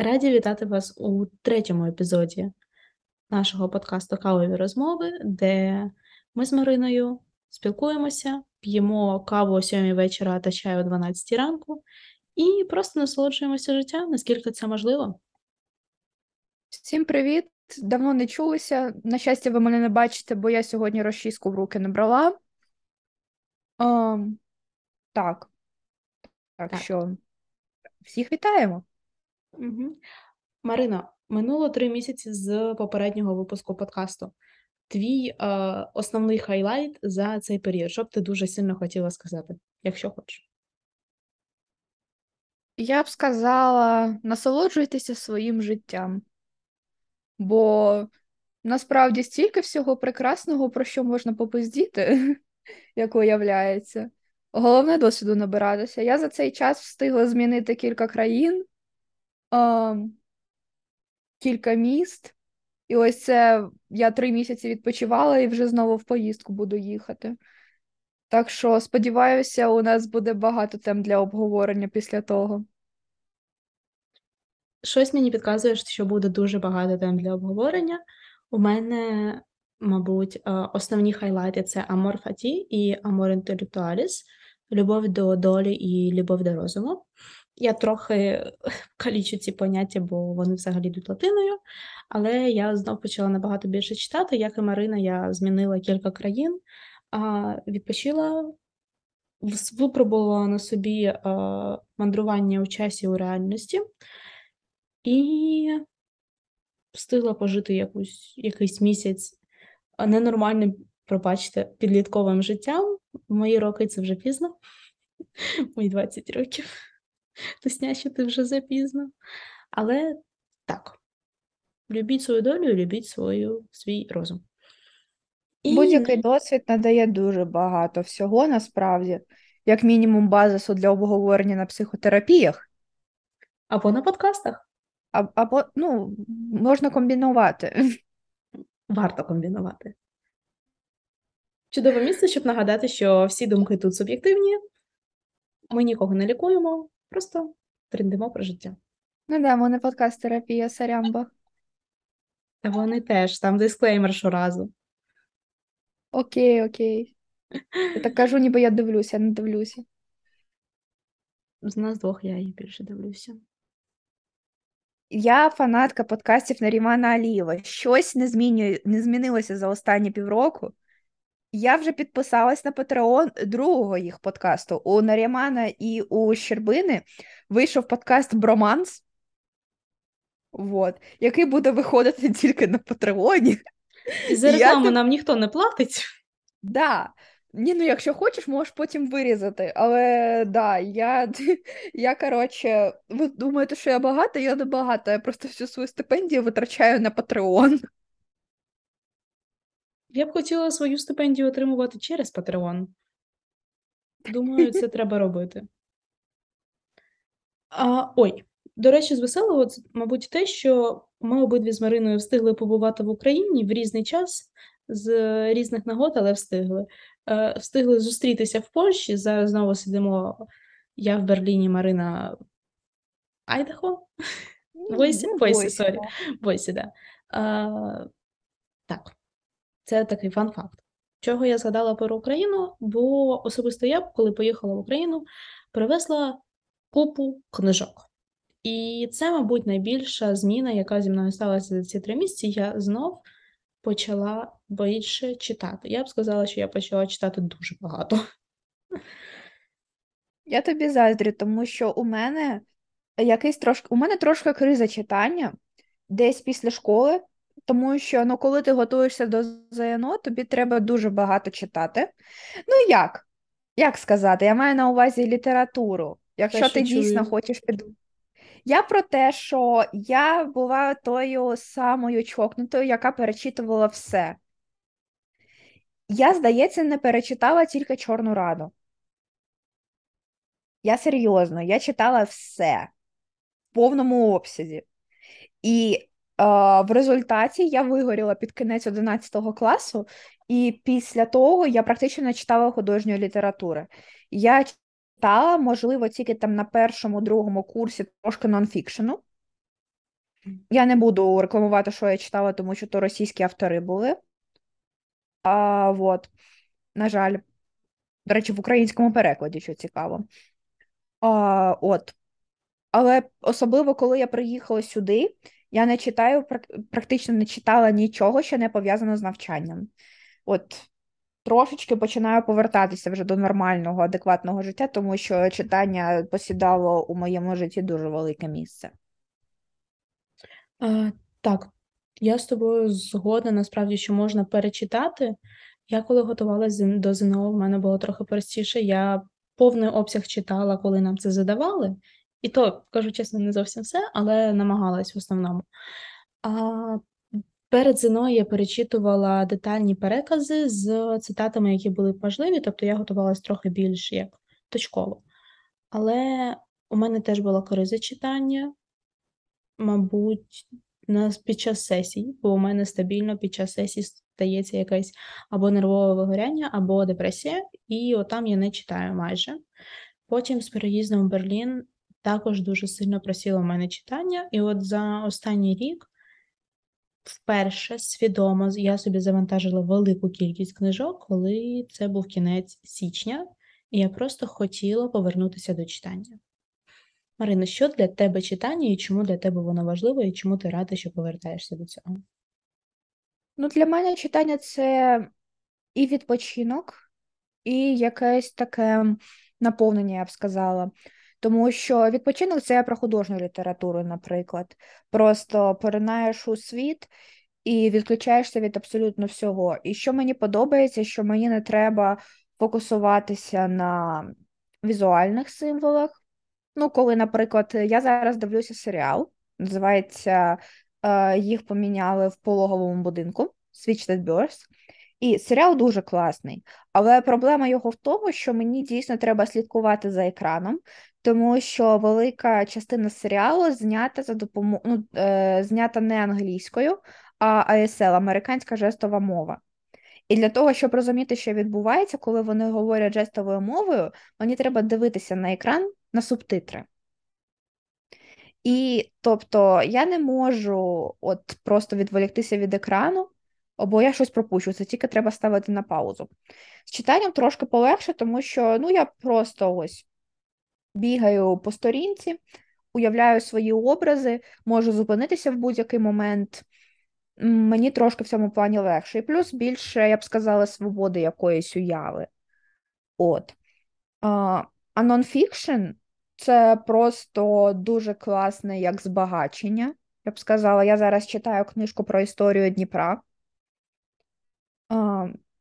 Раді вітати вас у третьому епізоді нашого подкасту Кавові розмови, де ми з Мариною спілкуємося, п'ємо каву о 7 вечора та чай о 12 ранку і просто насолоджуємося життям, наскільки це можливо. Всім привіт! Давно не чулися. На щастя, ви мене не бачите, бо я сьогодні розчіску в руки не брала. А, так. Так, Так. що всіх вітаємо. Угу. Марино, минуло три місяці з попереднього випуску подкасту. Твій е, основний хайлайт за цей період, що б ти дуже сильно хотіла сказати, якщо хочеш. Я б сказала, насолоджуйтеся своїм життям, бо насправді стільки всього прекрасного, про що можна попиздіти, як виявляється. Головне досвіду набиратися. Я за цей час встигла змінити кілька країн, а, кілька міст. І ось це я три місяці відпочивала і вже знову в поїздку буду їхати. Так що, сподіваюся, у нас буде багато тем для обговорення після того. Щось мені підказує, що буде дуже багато тем для обговорення. У мене, мабуть, е, основні хайлайти це Амор Фаті і Амор Інтелектуаліс, любов до долі і любов до розуму. Я трохи калічу ці поняття, бо вони взагалі йдуть латиною, але я знов почала набагато більше читати. Як і Марина, я змінила кілька країн, а відпочила, випробувала на собі е, мандрування у часі у реальності і встигла пожити якусь, якийсь місяць ненормальним, пробачте, підлітковим життям. Мої роки це вже пізно. Мої 20 років. Тисня, що ти вже запізно. Але так, любіть свою долю, і любіть свою, свій розум. І Будь-який досвід надає дуже багато всього насправді, як мінімум базису для обговорення на психотерапіях, або на подкастах а- або ну, можна комбінувати. варто комбінувати. Чудове місце, щоб нагадати, що всі думки тут суб'єктивні. Ми нікого не лікуємо, просто трендимо про життя. Ну да, в мене подкаст терапія Сарямба. Та вони теж, там дисклеймер щоразу. Окей, окей. Я так кажу, ніби я дивлюся, не дивлюся. З нас двох я їх більше дивлюся. Я фанатка подкастів Нарімана Алієва. Щось не змінює, не змінилося за останні півроку. Я вже підписалась на Patreon другого їх подкасту. У Нарімана і у Щербини вийшов подкаст Броманс, вот, який буде виходити тільки на Патреоні. І за рекламу тип- нам ніхто не платить. Да. Ні, ну якщо хочеш, можеш потім вирізати. Але да, я, я коротше, ви думаєте, що я багата? Я не багата. Я просто всю свою стипендію витрачаю на Patreon. Я б хотіла свою стипендію отримувати через Patreon. Думаю, це треба робити. А, ой, до речі, з веселого, це, мабуть, те, що ми обидві з Мариною встигли побувати в Україні в різний час, з різних нагод, але встигли. Е, встигли зустрітися в Польщі. Зараз знову сидимо. Я в Берліні, Марина Айдахо. Бойсі, Ну, Бойсі, Бойсі, sorry. Бойсі, да. А, так, це такий fun fact. Чого я згадала про Україну, бо особисто я, коли поїхала в Україну, привезла купу книжок. І це, мабуть, найбільша зміна, яка зі мною сталася за ці три місяці. Я знов почала більше читати. Я б сказала, що я почала читати дуже багато. Я тобі заздрю, тому що у мене якийсь трошки, у мене трошки криза читання десь після школи, тому що ну, коли ти готуєшся до ЗНО, тобі треба дуже багато читати. Ну як? Як сказати? Я маю на увазі літературу. Якщо що ти дійсно хочеш під... Я про те, що я була тою самою чокнутою, яка перечитувала все. Я, здається, не перечитала тільки Чорну Раду. Я серйозно, я читала все в повному обсязі. І в результаті я вигоріла під кінець 11 класу, і після того я практично не читала художньої літератури. Я читала, можливо, тільки там на першому, другому курсі трошки нонфікшену. Я не буду рекламувати, що я читала, тому що то російські автори були. А, вот. На жаль, до речі, в українському перекладі, що цікаво. А, от. Але особливо, коли я приїхала сюди, я не читаю, практично не читала нічого, що не пов'язано з навчанням. От трошечки починаю повертатися вже до нормального, адекватного життя, тому що читання посідало у моєму житті дуже велике місце. Е, так, я з тобою згодна, насправді, що можна перечитати. Я коли готувалася до ЗНО, в мене було трохи простіше. Я повний обсяг читала, коли нам це задавали. І то, кажу чесно, не зовсім все, але намагалась в основному. А перед ЗНО я перечитувала детальні перекази з цитатами, які були важливі, тобто я готувалась трохи більш як точково. Але у мене теж була криза читання, мабуть, під час сесій, бо у мене стабільно під час сесій стається якесь або нервове вигоряння, або депресія, і отам я не читаю майже. Потім з переїздом в Берлін також дуже сильно просіло в мене читання, і от за останній рік вперше свідомо я собі завантажила велику кількість книжок, коли це був кінець січня, і я просто хотіла повернутися до читання. Марина, що для тебе читання і чому для тебе воно важливо, і чому ти рада, що повертаєшся до цього? Ну, для мене читання це і відпочинок, і якесь таке наповнення, я б сказала. Тому що відпочинок це про художню літературу, наприклад. Просто поринаєш у світ і відключаєшся від абсолютно всього. І що мені подобається, що мені не треба фокусуватися на візуальних символах. Ну, коли, наприклад, я зараз дивлюся серіал, називається е, Їх поміняли в пологовому будинку Switched Birth. І серіал дуже класний, але проблема його в тому, що мені дійсно треба слідкувати за екраном, тому що велика частина серіалу знята за допомогою ну, е, знята не англійською, а ASL, американська жестова мова. І для того, щоб розуміти, що відбувається, коли вони говорять жестовою мовою, мені треба дивитися на екран на субтитри. І тобто я не можу от просто відволіктися від екрану, або я щось пропущу, це тільки треба ставити на паузу. З читанням трошки полегше, тому що ну, я просто ось бігаю по сторінці, уявляю свої образи, можу зупинитися в будь-який момент. Мені трошки в цьому плані легше. І плюс більше, я б сказала, свободи якоїсь уяви. От. А нонфікшн це просто дуже класне як збагачення. Я б сказала, я зараз читаю книжку про історію Дніпра.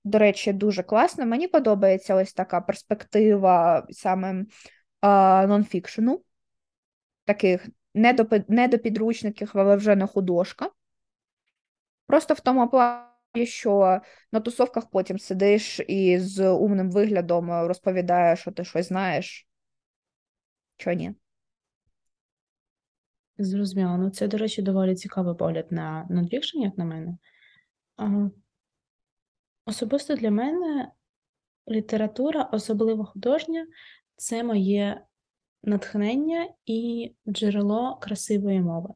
До речі, дуже класно. Мені подобається ось така перспектива саме нонфікшену, таких не до підручників, але вже не художка. Просто в тому плані, що на тусовках потім сидиш і з умним виглядом розповідаєш, що ти щось знаєш. Чого ні? Зрозуміло. Ну, це, до речі, доволі цікавий погляд на нонфікшн, як на мене. Особисто для мене література, особливо художня, це моє натхнення і джерело красивої мови.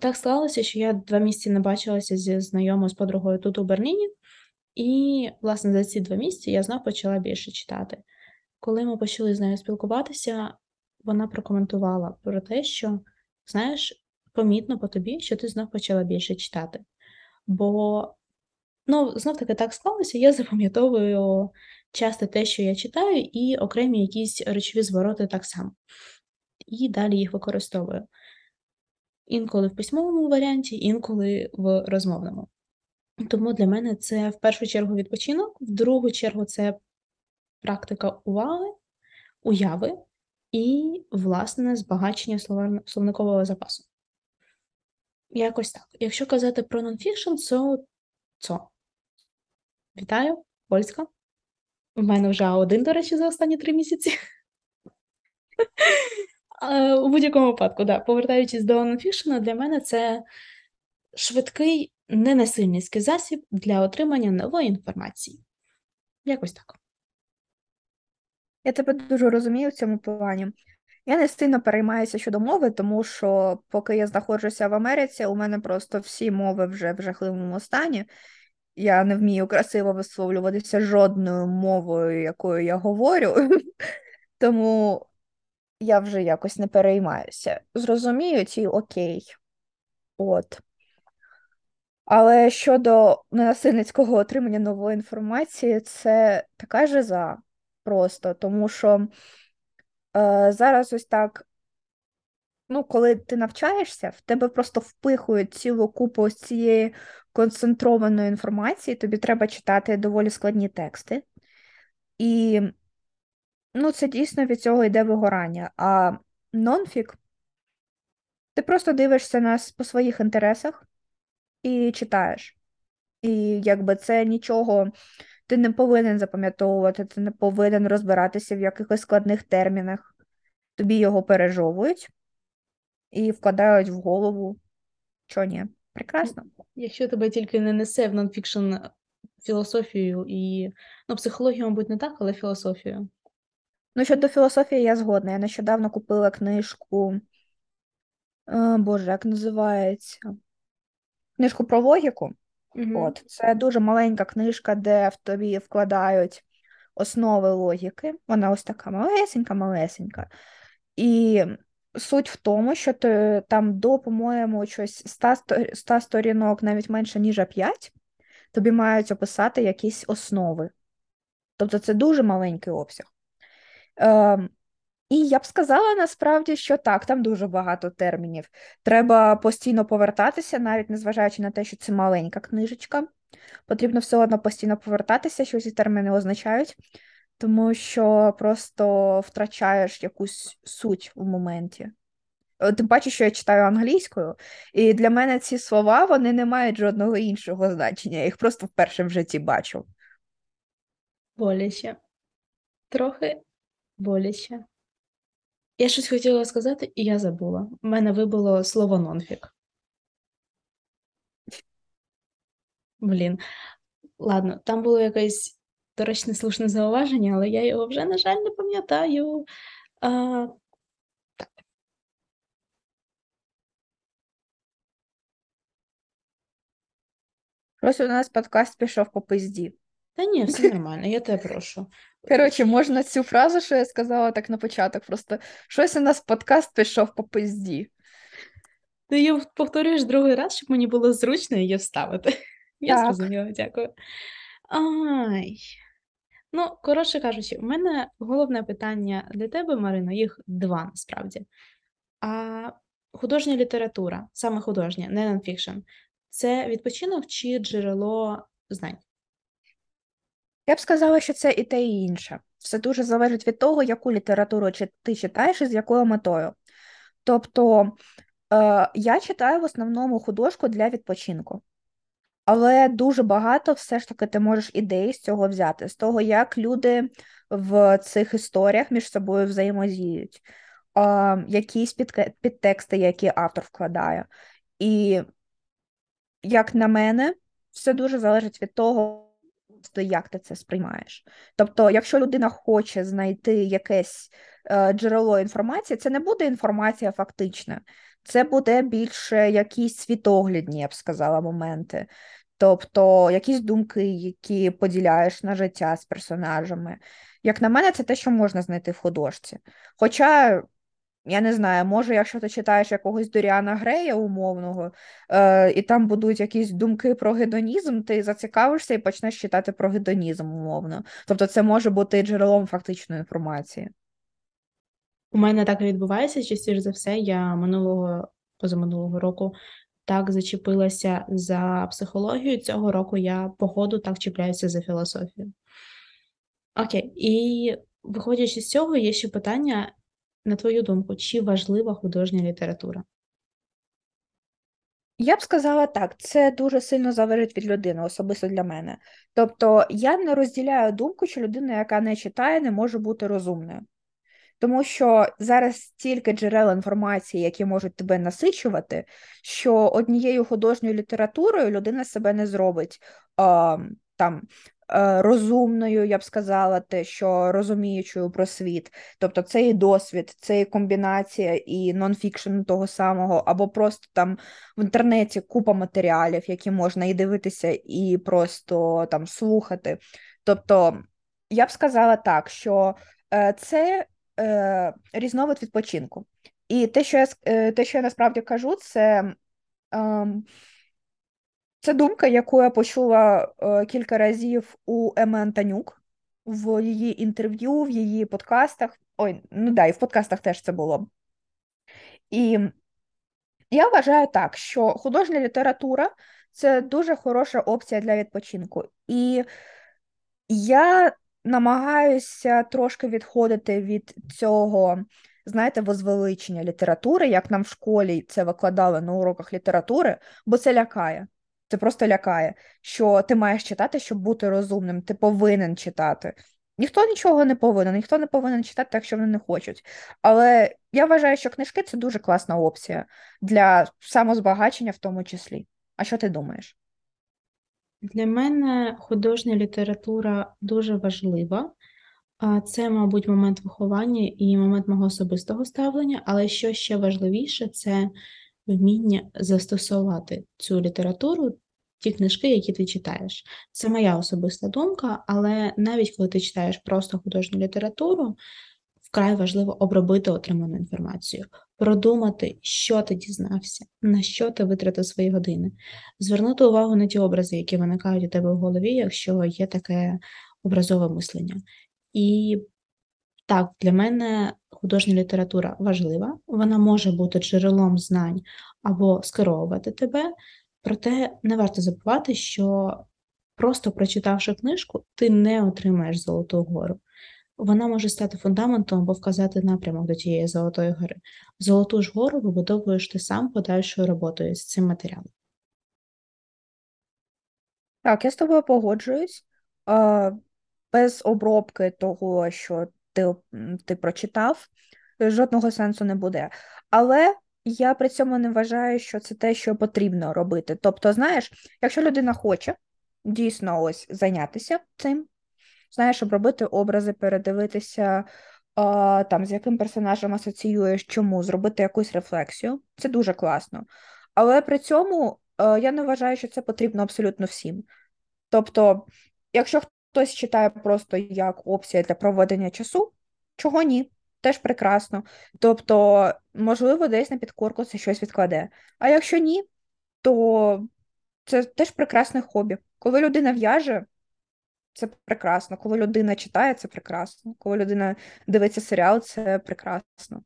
Так склалося, що я два місяці не бачилася зі знайомою з подругою тут у Берліні, і, власне, за ці два місяці я знов почала більше читати. Коли ми почали з нею спілкуватися, вона прокоментувала про те, що, знаєш, помітно по тобі, що ти знов почала більше читати. Бо Ну, знов таки так склалося, я запам'ятовую часто те, що я читаю, і окремі якісь речові звороти так само. І далі їх використовую. Інколи в письмовому варіанті, інколи в розмовному. Тому для мене це в першу чергу відпочинок, в другу чергу це практика уваги, уяви і, власне, збагачення словникового запасу. Якось так. Якщо казати про нонфікшн, то це Вітаю, польська. У мене вже один, до речі, за останні три місяці. У будь-якому випадку, да, повертаючись до нонфішена, для мене це швидкий, ненасильницький засіб для отримання нової інформації. Якось так. Я тебе дуже розумію в цьому плані. Я не сильно переймаюся щодо мови, тому що поки я знаходжуся в Америці, у мене просто всі мови вже в жахливому стані. Я не вмію красиво висловлюватися жодною мовою, якою я говорю, тому я вже якось не переймаюся. Зрозуміють і окей. От. Але щодо ненасильницького отримання нової інформації, це така жиза просто, тому що е, зараз ось так, ну, коли ти навчаєшся, в тебе просто впихують цілу купу ось цієї концентрованої інформації, тобі треба читати доволі складні тексти. І ну, це дійсно від цього йде вигорання. А нонфік, ти просто дивишся нас по своїх інтересах і читаєш. І якби це нічого, ти не повинен запам'ятовувати, ти не повинен розбиратися в якихось складних термінах. Тобі його пережовують і вкладають в голову. Чо ні? Прекрасно. Якщо тебе тільки не несе в нонфікшн філософію і ну, психологію, мабуть, не так, але філософію. Ну, щодо філософії, я згодна. Я нещодавно купила книжку. Е, Боже, як називається? Книжку про логіку. Мгм. От, це дуже маленька книжка, де в тобі вкладають основи логіки. Вона ось така малесенька, малесенька. І суть в тому, що ти там до, по-моєму, щось 100, сто- 100 сторінок, навіть менше, ніж 5, тобі мають описати якісь основи. Тобто це дуже маленький обсяг. Ем, і я б сказала насправді, що так, там дуже багато термінів. Треба постійно повертатися, навіть незважаючи на те, що це маленька книжечка. Потрібно все одно постійно повертатися, що ці терміни означають, тому що просто втрачаєш якусь суть в моменті. Е, Тим паче, що я читаю англійською, і для мене ці слова вони не мають жодного іншого значення. Я їх просто вперше в житті бачу. Боляче. Трохи боляче. Я щось хотіла сказати, і я забула. У мене вибуло слово нонфік. Блін. Ладно, там було якесь доречне слушне зауваження, але я його вже, на жаль, не пам'ятаю. А, Ось у нас подкаст пішов по пизді. та ні, все нормально, я тебе прошу. Коротше, можна цю фразу, що я сказала так на початок, просто щось у нас подкаст пішов по пизді. Ти її повторюєш другий раз, щоб мені було зручно її вставити. Я зрозуміла, дякую. Ай. Ну, коротше кажучи, у мене головне питання для тебе, Марина, їх два насправді. А художня література, саме художня, не нонфікшн, це відпочинок чи джерело знань? Я б сказала, що це і те, і інше. Все дуже залежить від того, яку літературу ти читаєш і з якою метою. Тобто, е, я читаю в основному художку для відпочинку. Але дуже багато все ж таки ти можеш ідеї з цього взяти, з того, як люди в цих історіях між собою взаємодіють, якісь підтексти, які автор вкладає. І, як на мене, все дуже залежить від того, як ти це сприймаєш. Тобто, якщо людина хоче знайти якесь е, джерело інформації, це не буде інформація фактична, це буде більше якісь світоглядні, я б сказала, моменти. Тобто якісь думки, які поділяєш на життя з персонажами. Як на мене, це те, що можна знайти в художці. Хоча, я не знаю, може, якщо ти читаєш якогось Доріана Грея умовного, е, і там будуть якісь думки про гедонізм, ти зацікавишся і почнеш читати про гедонізм умовно. Тобто це може бути джерелом фактичної інформації. У мене так і відбувається частіше за все. Я минулого, позаминулого року так зачепилася за психологію. Цього року я по ходу так чіпляюся за філософію. Окей, і виходячи з цього, є ще питання, на твою думку, чи важлива художня література? Я б сказала так, це дуже сильно залежить від людини, особисто для мене. Тобто я не розділяю думку, що людина, яка не читає, не може бути розумною. Тому що зараз стільки джерел інформації, які можуть тебе насичувати, що однією художньою літературою людина себе не зробить а, там Е, розумною, я б сказала, те, що розуміючою про світ. Тобто це і досвід, це і комбінація і нонфікшн того самого, або просто там в інтернеті купа матеріалів, які можна і дивитися, і просто там слухати. Тобто, я б сказала так, що е, це е, різновид відпочинку. І те, що я те, що я насправді кажу, це. Ем, це думка, яку я почула е, кілька разів у Еми Антонюк в її інтерв'ю, в її подкастах. Ой, ну да, і в подкастах теж це було. І я вважаю так, що художня література це дуже хороша опція для відпочинку. І я намагаюся трошки відходити від цього, знаєте, возвеличення літератури, як нам в школі це викладали на уроках літератури, бо це лякає. Це просто лякає, що ти маєш читати, щоб бути розумним, ти повинен читати. Ніхто нічого не повинен, ніхто не повинен читати, так що вони не хочуть. Але я вважаю, що книжки це дуже класна опція для самозбагачення в тому числі. А що ти думаєш? Для мене художня література дуже важлива. Це, мабуть, момент виховання і момент мого особистого ставлення, але що ще важливіше, це вміння застосувати цю літературу, ті книжки, які ти читаєш. Це моя особиста думка, але навіть коли ти читаєш просто художню літературу, вкрай важливо обробити отриману інформацію, продумати, що ти дізнався, на що ти витратив свої години, звернути увагу на ті образи, які виникають у тебе в голові, якщо є таке образове мислення. І так, для мене художня література важлива, вона може бути джерелом знань або скеровувати тебе, проте не варто забувати, що просто прочитавши книжку, ти не отримаєш Золоту гору. Вона може стати фундаментом або вказати напрямок до тієї Золотої гори. Золоту ж гору вибудовуєш ти сам подальшою роботою з цим матеріалом. Так, я з тобою погоджуюсь. Без обробки того, що ти ти прочитав, жодного сенсу не буде. Але я при цьому не вважаю, що це те, що потрібно робити. Тобто, знаєш, якщо людина хоче дійсно ось зайнятися цим, знаєш, обробити образи, передивитися, там, з яким персонажем асоціюєш, чому, зробити якусь рефлексію, це дуже класно. Але при цьому а, я не вважаю, що це потрібно абсолютно всім. Тобто, якщо Хтось читає просто як опція для проведення часу, чого ні, теж прекрасно. Тобто, можливо, десь на підкорку це щось відкладе. А якщо ні, то це теж прекрасне хобі. Коли людина в'яже, це прекрасно. Коли людина читає, це прекрасно. Коли людина дивиться серіал, це прекрасно.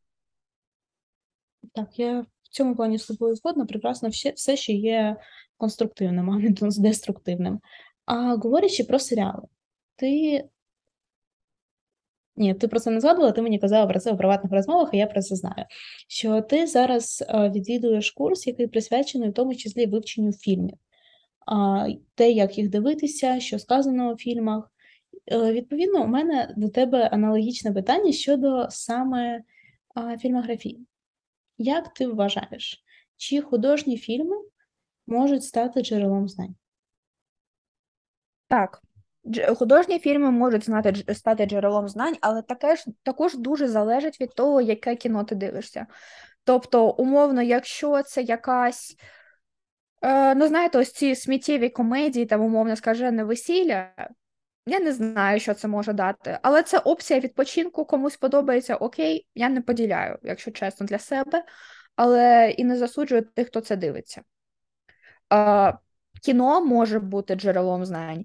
Так, я в цьому плані з тобою згодна, прекрасно все, ще є конструктивним, а не деструктивним. А говорячи про серіали, ти. Ні, ти про це не згадувала, ти мені казала про це у приватних розмовах, і я про це знаю. Що ти зараз е, відвідуєш курс, який присвячений в тому числі вивченню фільмів, те, як їх дивитися, що сказано у фільмах. Е, відповідно, у мене до тебе аналогічне питання щодо саме фільмографії. Як ти вважаєш, чи художні фільми можуть стати джерелом знань? Так, Художні фільми можуть знати стати джерелом знань, але таке ж також дуже залежить від того, яке кіно ти дивишся. Тобто, умовно, якщо це якась, е, ну знаєте, ось ці сміттєві комедії, там, умовно скажене весілля, я не знаю, що це може дати, але це опція відпочинку, комусь подобається окей, я не поділяю, якщо чесно, для себе, але і не засуджую тих, хто це дивиться. Е, кіно може бути джерелом знань,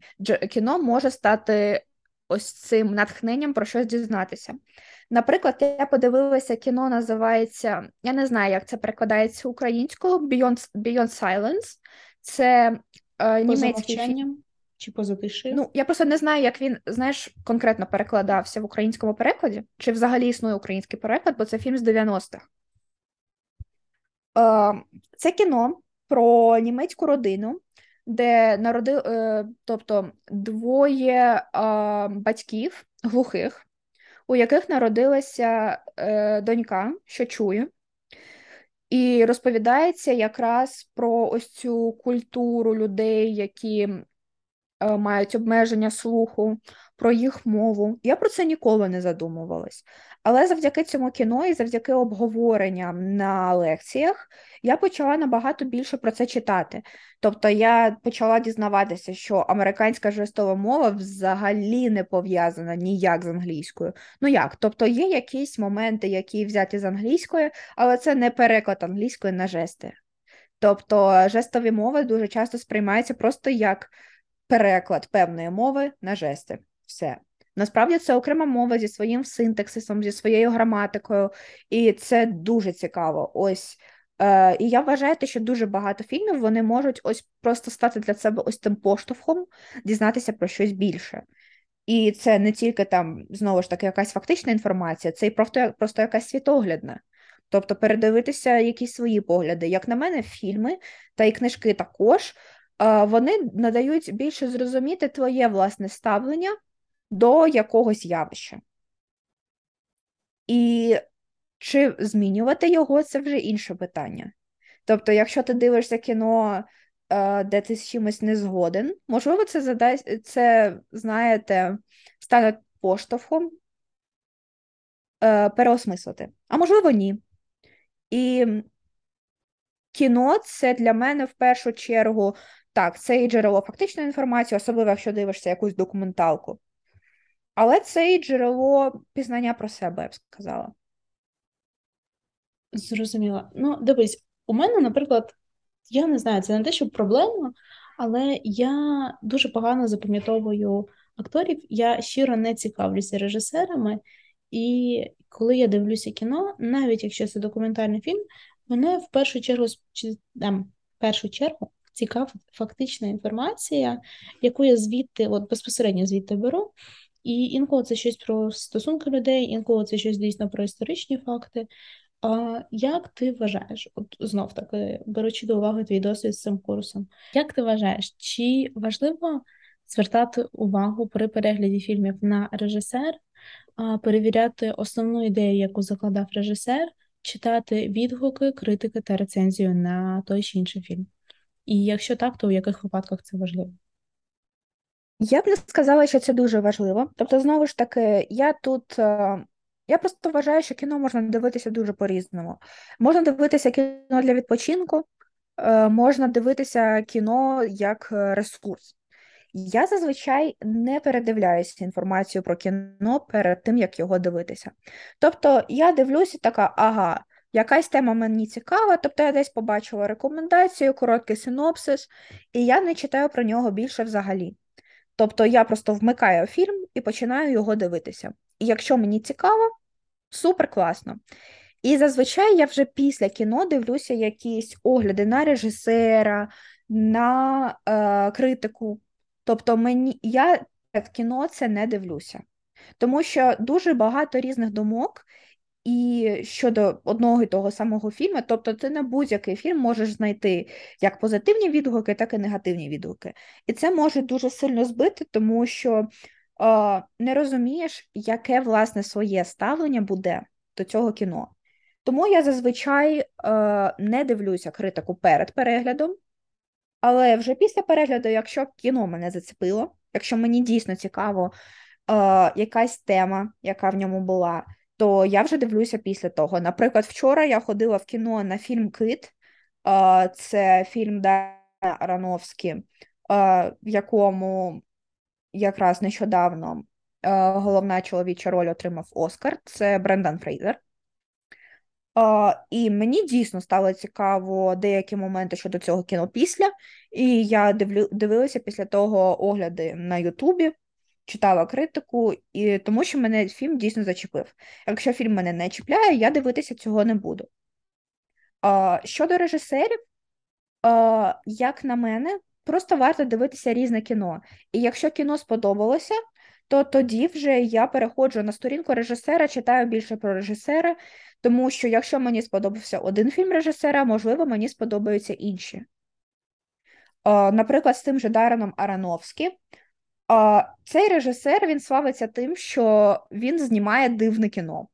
кіно може стати ось цим натхненням про щось дізнатися. Наприклад, я подивилася, кіно називається, я не знаю, як це перекладається українською Beyond Beyond Silence. Це е, німецький фільм. Чи позатиші? Ну, я просто не знаю, як він, знаєш, конкретно перекладався в українському перекладі, чи взагалі існує український переклад, бо це фільм з 90-х. Е, Це кіно про німецьку родину, де народив, е, тобто двоє батьків глухих, у яких народилася е, донька, що чує. І розповідається якраз про ось цю культуру людей, які мають обмеження слуху, про їх мову. Я про це ніколи не задумувалась. Але завдяки цьому кіно і завдяки обговоренням на лекціях я почала набагато більше про це читати. Тобто я почала дізнаватися, що американська жестова мова взагалі не пов'язана ніяк з англійською. Ну як? Тобто є якісь моменти, які взяті з англійської, але це не переклад англійської на жести. Тобто жестові мови дуже часто сприймаються просто як переклад певної мови на жести. Все. Насправді це окрема мова зі своїм синтаксисом, зі своєю граматикою, і це дуже цікаво. Ось. Е, І я вважаю, що дуже багато фільмів вони можуть ось просто стати для себе ось тим поштовхом, дізнатися про щось більше. І це не тільки там, знову ж таки, якась фактична інформація, це і просто, просто якась світоглядна. Тобто передивитися якісь свої погляди. Як на мене, фільми та і книжки також вони надають більше зрозуміти твоє власне ставлення до якогось явища. І чи змінювати його це вже інше питання. Тобто, якщо ти дивишся кіно, де ти з чимось не згоден, можливо, це задасть, це, знаєте, стане поштовхом е, переосмислити, а можливо, ні. І кіно це для мене в першу чергу так, це і джерело фактичної інформації, особливо якщо дивишся якусь документалку. Але це і джерело пізнання про себе, я б сказала. Зрозуміла. Ну, дивись, у мене, наприклад, я не знаю, це не те, що проблема, але я дуже погано запам'ятовую акторів. Я щиро не цікавлюся режисерами, і коли я дивлюся кіно, навіть якщо це документальний фільм, мене в першу чергу там, в першу чергу цікава фактична інформація, яку я звідти, от безпосередньо звідти беру. І інколи це щось про стосунки людей, інколи це щось дійсно про історичні факти. А Як ти вважаєш, от знов таки беручи до уваги твій досвід з цим курсом, як ти вважаєш, чи важливо звертати увагу при перегляді фільмів на режисер, перевіряти основну ідею, яку закладав режисер, читати відгуки, критики та рецензію на той чи інший фільм? І якщо так, то у яких випадках це важливо? Я б не сказала, що це дуже важливо. Тобто, знову ж таки, я тут. Е, я просто вважаю, що кіно можна дивитися дуже по-різному. Можна дивитися кіно для відпочинку, е, можна дивитися кіно як е, ресурс. Я зазвичай не передивляюся інформацію про кіно перед тим, як його дивитися. Тобто я дивлюся така, ага, якась тема мені цікава, тобто я десь побачила рекомендацію, короткий синопсис, і я не читаю про нього більше взагалі. Тобто я просто вмикаю фільм і починаю його дивитися. І якщо мені цікаво, супер класно. І зазвичай я вже після кіно дивлюся якісь огляди на режисера, на е, критику. Тобто мені я в кіно це не дивлюся, тому що дуже багато різних думок, і щодо одного і того самого фільму, тобто ти на будь-який фільм можеш знайти як позитивні відгуки, так і негативні відгуки. І це може дуже сильно збити, тому що е, не розумієш, яке власне своє ставлення буде до цього кіно. Тому я зазвичай е, не дивлюся критику перед переглядом, але вже після перегляду, якщо кіно мене зацепило, якщо мені дійсно цікаво е, якась тема, яка в ньому була то я вже дивлюся після того. Наприклад, вчора я ходила в кіно на фільм Кит, це фільм Дар'я Аронофські, в якому якраз нещодавно головна чоловіча роль отримав Оскар. Це Брендан Фрейзер. Uh, і мені дійсно стало цікаво деякі моменти щодо цього кіно після, і я дивлю, дивилася після того огляди на Ютубі читала критику, і тому що мене фільм дійсно зачепив. Якщо фільм мене не чіпляє, я дивитися цього не буду. А, Щодо режисерів, а, як на мене, просто варто дивитися різне кіно. І якщо кіно сподобалося, то тоді вже я переходжу на сторінку режисера, читаю більше про режисера, тому що якщо мені сподобався один фільм режисера, можливо, мені сподобаються інші. Наприклад, з тим же Дареном Аронофським а, Цей режисер він славиться тим, що він знімає дивне кіно.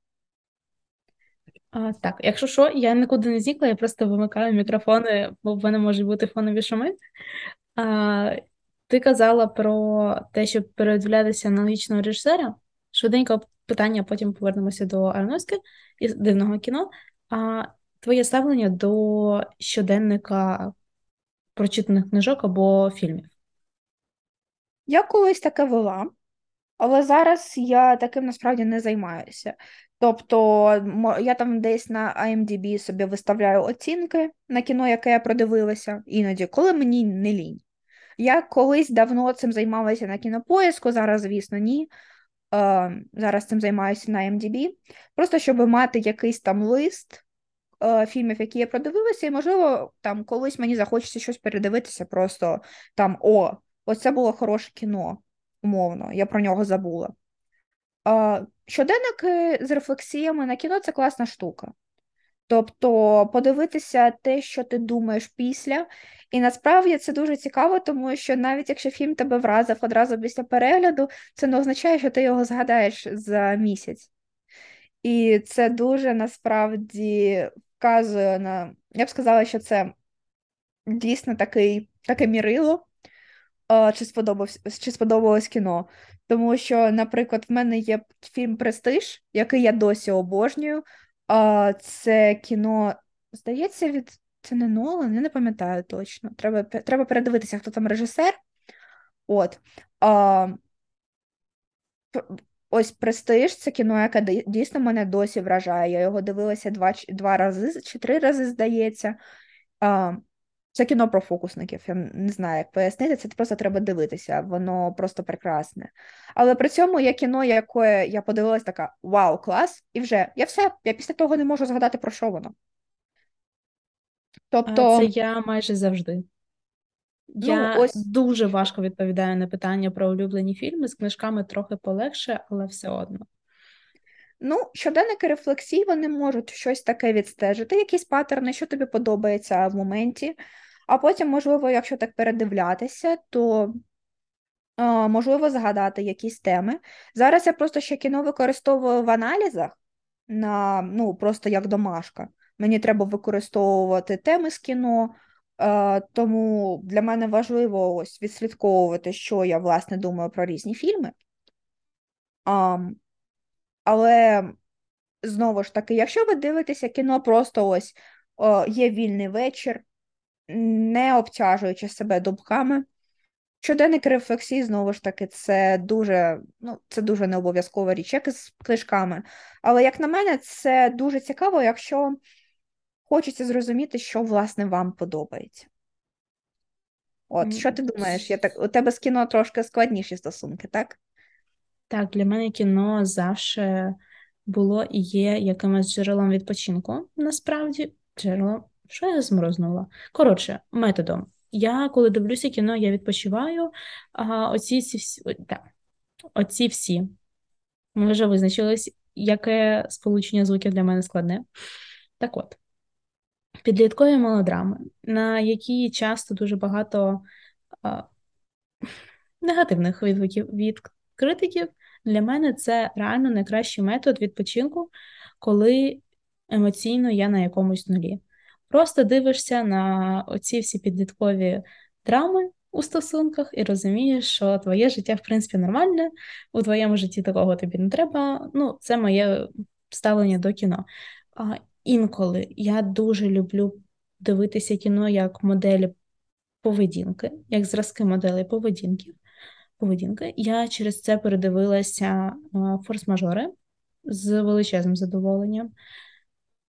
А, Так, якщо що, я нікуди не зникла, я просто вимикаю мікрофони, бо в мене можуть бути фонові шуми. А, Ти казала про те, щоб передивлятися аналогічного режисера. Швиденько питання, потім повернемося до Ароновськи і дивного кіно. А твоє ставлення до щоденника прочитаних книжок або фільмів? Я колись таке вела, але зараз я таким насправді не займаюся. Тобто я там десь на IMDb собі виставляю оцінки на кіно, яке я продивилася, іноді, коли мені не лінь. Я колись давно цим займалася на кінопоїзку, зараз, звісно, ні. Е, Зараз цим займаюся на IMDb. Просто щоб мати якийсь там лист е, фільмів, які я продивилася, і, можливо, там колись мені захочеться щось передивитися, просто там о, ось це було хороше кіно, умовно, я про нього забула. Е, Щоденники з рефлексіями на кіно це класна штука. Тобто подивитися те, що ти думаєш після. І насправді це дуже цікаво, тому що навіть якщо фільм тебе вразив одразу після перегляду, це не означає, що ти його згадаєш за місяць. І це дуже насправді вказує на. Я б сказала, що це дійсно такий, таке мірило, чи сподобався, чи сподобалось кіно. Тому що, наприклад, в мене є фільм Престиж, який я досі обожнюю. Це кіно, здається, від це не Нолан, я не пам'ятаю точно. Треба треба передивитися, хто там режисер. От. Ось Престиж це кіно, яке дійсно мене досі вражає. Я його дивилася два два рази чи три рази, здається. Це кіно про фокусників. Я не знаю, як пояснити, це просто треба дивитися, воно просто прекрасне. Але при цьому є кіно, яке я подивилася, така вау, клас, і вже я все, я після того не можу згадати, про що воно. Тобто, це я майже завжди. Ну, я ось дуже важко відповідаю на питання про улюблені фільми з книжками трохи полегше, але все одно. Ну, щоденники рефлексій, вони можуть щось таке відстежити, якісь паттерни, що тобі подобається в моменті. А потім, можливо, якщо так передивлятися, то е, можливо згадати якісь теми. Зараз я просто ще кіно використовую в аналізах на ну, просто як домашка. Мені треба використовувати теми з кіно, е, тому для мене важливо ось відслідковувати, що я власне думаю про різні фільми. Але знову ж таки, якщо ви дивитеся кіно, просто ось о, є вільний вечір, не обтяжуючи себе думками. Щоденник рефлексії, знову ж таки, це дуже ну, це дуже не обов'язкова річ, як і з книжками. Але, як на мене, це дуже цікаво, якщо хочеться зрозуміти, що власне вам подобається. От, що ти думаєш? Я так, У тебе з кіно трошки складніші стосунки, так? Так, для мене кіно завжди було і є якимось джерелом відпочинку. Насправді, джерелом, що я зморознула? Коротше, методом. Я коли дивлюся кіно, я відпочиваю. А оці всі, да, оці всі. Ми вже визначились, яке сполучення звуків для мене складне. Так от, підліткові мелодрами, на які часто дуже багато а, негативних відгуків від критиків, для мене це реально найкращий метод відпочинку, коли емоційно я на якомусь нулі. Просто дивишся на оці всі підліткові драми у стосунках і розумієш, що твоє життя, в принципі, нормальне, у твоєму житті такого тобі не треба. Ну, це моє ставлення до кіно. А Інколи я дуже люблю дивитися кіно як моделі поведінки, як зразки моделей поведінки поведінки. Я через це передивилася форс-мажори з величезним задоволенням,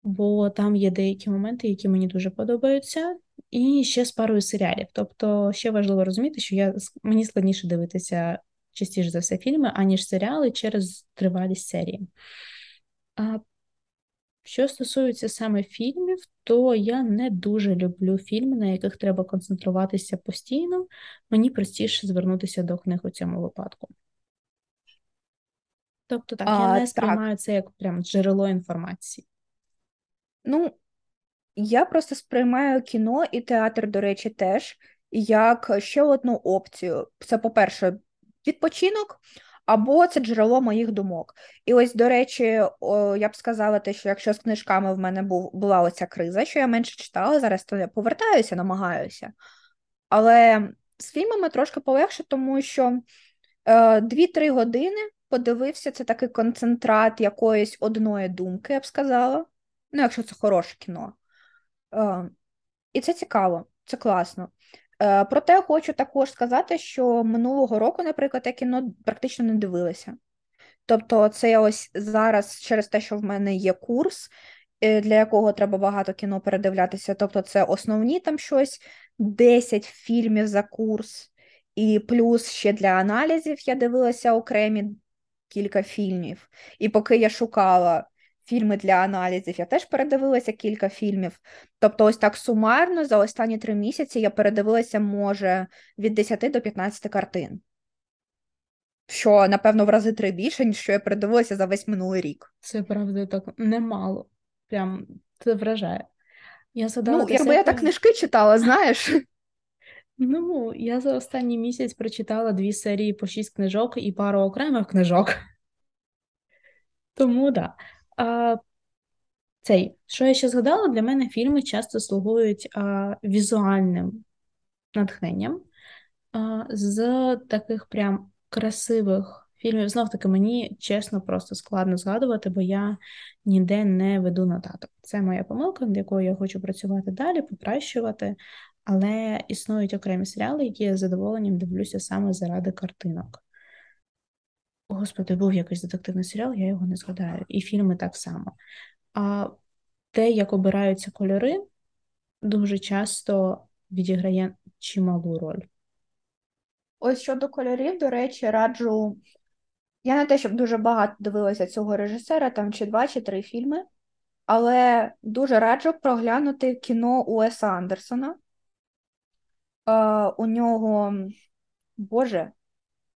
бо там є деякі моменти, які мені дуже подобаються, і ще з парою серіалів. Тобто, ще важливо розуміти, що я мені складніше дивитися частіше за все фільми, аніж серіали через тривалість серії. Що стосується саме фільмів, то я не дуже люблю фільми, на яких треба концентруватися постійно. Мені простіше звернутися до книг у цьому випадку. Тобто, так, а, я не сприймаю так. це як прям джерело інформації. Ну, я просто сприймаю кіно і театр, до речі, теж як ще одну опцію. Це, по-перше, відпочинок або це джерело моїх думок. І ось, до речі, я б сказала, те, що якщо з книжками в мене був, була оця криза, що я менше читала, зараз то я повертаюся, намагаюся. Але з фільмами трошки полегше, тому що е, 2-3 години подивився це такий концентрат якоїсь одної думки, я б сказала. Ну, якщо це хороше кіно. Е, І це цікаво, це класно. Е, Проте хочу також сказати, що минулого року, наприклад, я кіно практично не дивилася. Тобто, це ось зараз через те, що в мене є курс, е, для якого треба багато кіно передивлятися. Тобто, це основні там щось 10 фільмів за курс, і плюс ще для аналізів я дивилася окремі кілька фільмів. І поки я шукала фільми для аналізів, я теж передивилася кілька фільмів. Тобто, ось так сумарно за останні три місяці я передивилася, може, від 10 до 15 картин. Що, напевно, в рази три більше, ніж що я передивилася за весь минулий рік. Це правда так немало. Прям це вражає. Я згадала Ну, якби я так книжки читала, знаєш. Ну, я за останній місяць прочитала дві серії по шість книжок і пару окремих книжок. Тому да. А, цей, що я ще згадала, для мене фільми часто слугують а, візуальним натхненням. А, з таких прям красивих фільмів. Знов таки, мені чесно просто складно згадувати, бо я ніде не веду нотаток. Це моя помилка, над якою я хочу працювати далі, покращувати. Але існують окремі серіали, які я з задоволенням дивлюся саме заради картинок. Господи, був якийсь детективний серіал, я його не згадаю. І фільми так само. А те, як обираються кольори, дуже часто відіграє чималу роль. Ось щодо кольорів, до речі, раджу. Я не те, щоб дуже багато дивилася цього режисера, там чи два, чи три фільми, але дуже раджу проглянути кіно Уеса Андерсона. Е, у нього, Боже,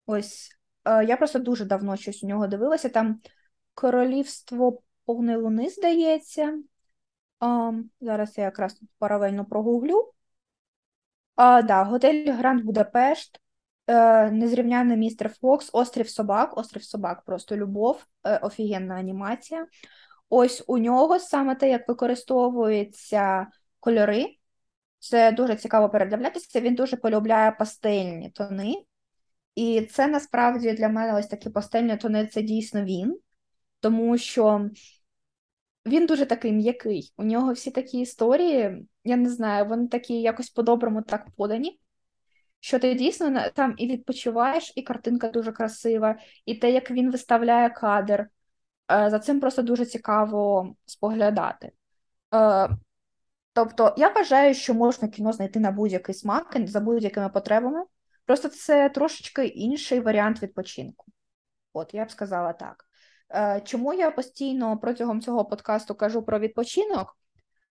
ось я просто дуже давно щось у нього дивилася. Там Королівство повної луни, здається. А, зараз я якраз тут паралельно прогуглю. А, да, Готель Гранд Будапешт, е, Незрівняний містер Фокс, Острів Собак. Острів Собак, просто любов, е, офігенна анімація. Ось у нього саме те, як використовуються кольори. Це дуже цікаво передивлятися. Він дуже полюбляє пастельні тони. І це насправді для мене ось такі пастельні тони це дійсно він, тому що він дуже такий м'який. У нього всі такі історії, я не знаю, вони такі якось по-доброму так подані, що ти дійсно там і відпочиваєш, і картинка дуже красива, і те, як він виставляє кадр. е, За цим просто дуже цікаво споглядати. Е, Тобто, я вважаю, що можна кіно знайти на будь-який смак, за будь-якими потребами. Просто це трошечки інший варіант відпочинку. От, я б сказала так. Е, Чому я постійно протягом цього подкасту кажу про відпочинок?